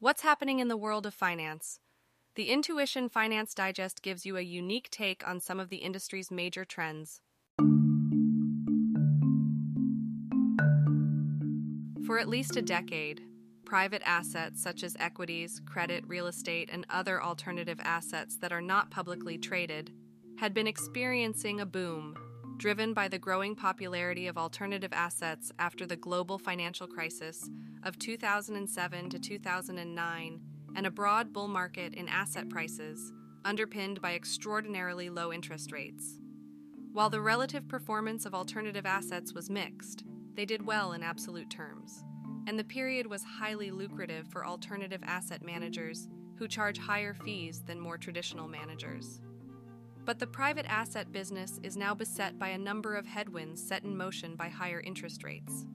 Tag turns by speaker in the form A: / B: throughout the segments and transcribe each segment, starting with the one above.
A: What's happening in the world of finance? The Intuition Finance Digest gives you a unique take on some of the industry's major trends. For at least a decade, private assets such as equities, credit, real estate, and other alternative assets that are not publicly traded had been experiencing a boom driven by the growing popularity of alternative assets after the global financial crisis of 2007 to 2009 and a broad bull market in asset prices underpinned by extraordinarily low interest rates. While the relative performance of alternative assets was mixed, they did well in absolute terms, and the period was highly lucrative for alternative asset managers who charge higher fees than more traditional managers. But the private asset business is now beset by a number of headwinds set in motion by higher interest rates.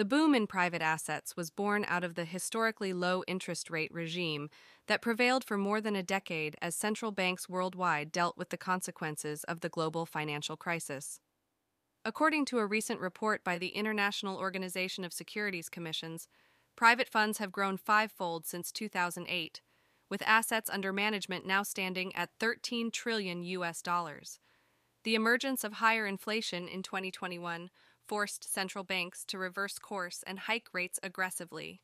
A: The boom in private assets was born out of the historically low interest rate regime that prevailed for more than a decade as central banks worldwide dealt with the consequences of the global financial crisis. According to a recent report by the International Organization of Securities Commissions, private funds have grown fivefold since 2008 with assets under management now standing at 13 trillion US dollars. The emergence of higher inflation in 2021 forced central banks to reverse course and hike rates aggressively.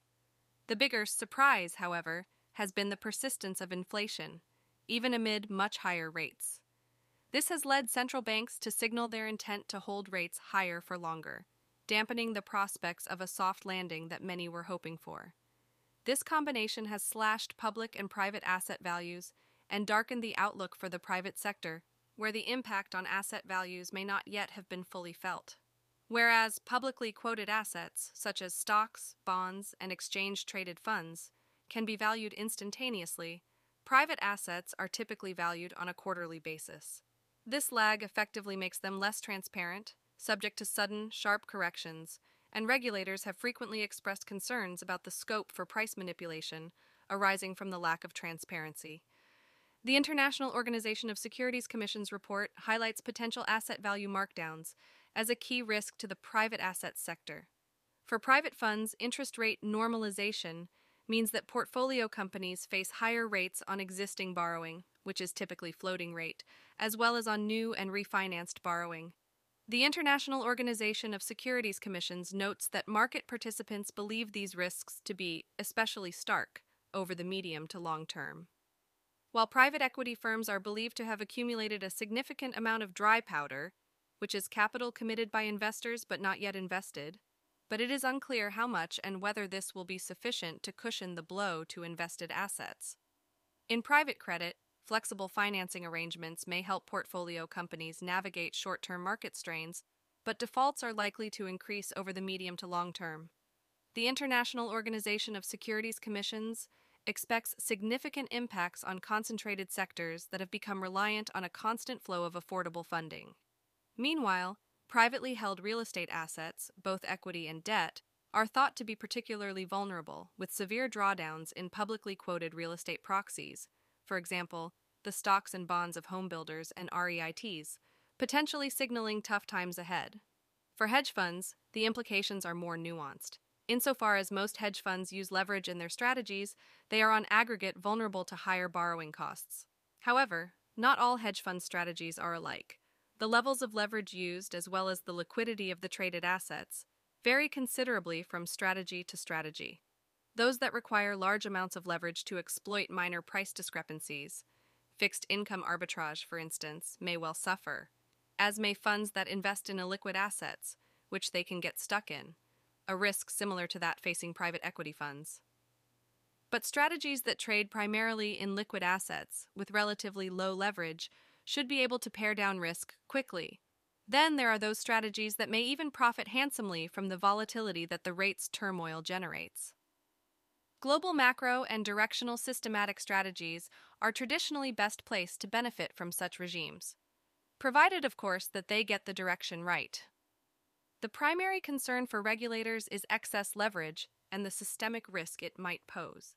A: The bigger surprise, however, has been the persistence of inflation, even amid much higher rates. This has led central banks to signal their intent to hold rates higher for longer, dampening the prospects of a soft landing that many were hoping for. This combination has slashed public and private asset values and darkened the outlook for the private sector, where the impact on asset values may not yet have been fully felt. Whereas publicly quoted assets, such as stocks, bonds, and exchange traded funds, can be valued instantaneously, private assets are typically valued on a quarterly basis. This lag effectively makes them less transparent, subject to sudden, sharp corrections, and regulators have frequently expressed concerns about the scope for price manipulation arising from the lack of transparency. The International Organization of Securities Commission's report highlights potential asset value markdowns as a key risk to the private assets sector. For private funds, interest rate normalization means that portfolio companies face higher rates on existing borrowing, which is typically floating rate, as well as on new and refinanced borrowing. The International Organization of Securities Commissions notes that market participants believe these risks to be especially stark over the medium to long term. While private equity firms are believed to have accumulated a significant amount of dry powder, which is capital committed by investors but not yet invested, but it is unclear how much and whether this will be sufficient to cushion the blow to invested assets. In private credit, Flexible financing arrangements may help portfolio companies navigate short term market strains, but defaults are likely to increase over the medium to long term. The International Organization of Securities Commissions expects significant impacts on concentrated sectors that have become reliant on a constant flow of affordable funding. Meanwhile, privately held real estate assets, both equity and debt, are thought to be particularly vulnerable, with severe drawdowns in publicly quoted real estate proxies, for example, the stocks and bonds of homebuilders and REITs, potentially signaling tough times ahead. For hedge funds, the implications are more nuanced. Insofar as most hedge funds use leverage in their strategies, they are on aggregate vulnerable to higher borrowing costs. However, not all hedge fund strategies are alike. The levels of leverage used, as well as the liquidity of the traded assets, vary considerably from strategy to strategy. Those that require large amounts of leverage to exploit minor price discrepancies, fixed income arbitrage, for instance, may well suffer, as may funds that invest in illiquid assets, which they can get stuck in, a risk similar to that facing private equity funds. But strategies that trade primarily in liquid assets with relatively low leverage should be able to pare down risk quickly. Then there are those strategies that may even profit handsomely from the volatility that the rates turmoil generates. Global macro and directional systematic strategies are traditionally best placed to benefit from such regimes, provided, of course, that they get the direction right. The primary concern for regulators is excess leverage and the systemic risk it might pose.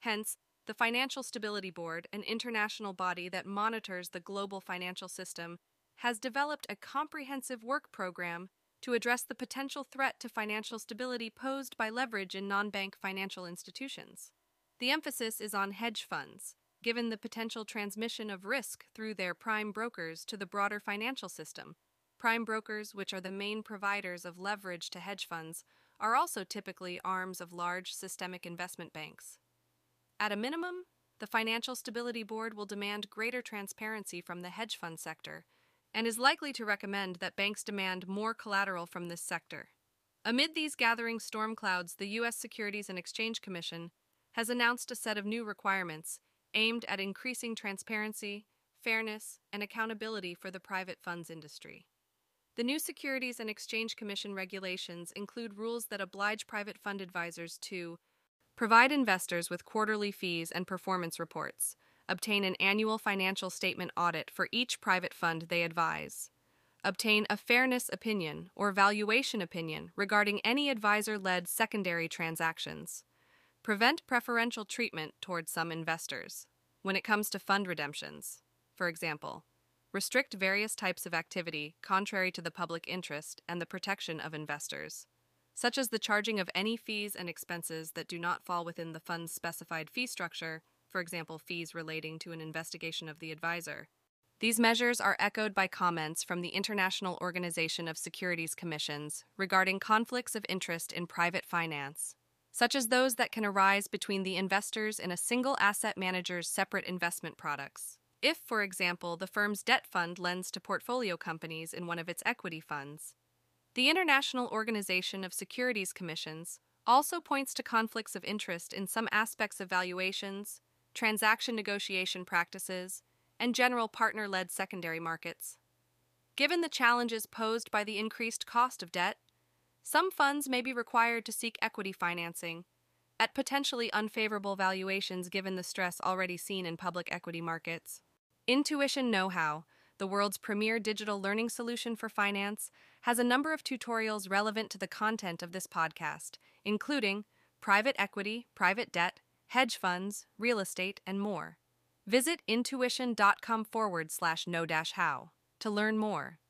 A: Hence, the Financial Stability Board, an international body that monitors the global financial system, has developed a comprehensive work program to address the potential threat to financial stability posed by leverage in non bank financial institutions. The emphasis is on hedge funds, given the potential transmission of risk through their prime brokers to the broader financial system. Prime brokers, which are the main providers of leverage to hedge funds, are also typically arms of large systemic investment banks. At a minimum, the Financial Stability Board will demand greater transparency from the hedge fund sector and is likely to recommend that banks demand more collateral from this sector. Amid these gathering storm clouds, the U.S. Securities and Exchange Commission has announced a set of new requirements aimed at increasing transparency, fairness, and accountability for the private funds industry. The new Securities and Exchange Commission regulations include rules that oblige private fund advisors to provide investors with quarterly fees and performance reports, obtain an annual financial statement audit for each private fund they advise, obtain a fairness opinion or valuation opinion regarding any advisor led secondary transactions, prevent preferential treatment towards some investors when it comes to fund redemptions. For example, restrict various types of activity contrary to the public interest and the protection of investors, such as the charging of any fees and expenses that do not fall within the fund's specified fee structure for example, fees relating to an investigation of the advisor. These measures are echoed by comments from the International Organization of Securities Commissions regarding conflicts of interest in private finance, such as those that can arise between the investors in a single asset manager's separate investment products. If, for example, the firm's debt fund lends to portfolio companies in one of its equity funds. The International Organization of Securities Commissions also points to conflicts of interest in some aspects of valuations, transaction negotiation practices, and general partner led secondary markets. Given the challenges posed by the increased cost of debt, some funds may be required to seek equity financing at potentially unfavorable valuations given the stress already seen in public equity markets. Intuition Know How, the world's premier digital learning solution for finance, has a number of tutorials relevant to the content of this podcast, including private equity, private debt, hedge funds, real estate, and more. Visit intuition.com forward slash know how to learn more.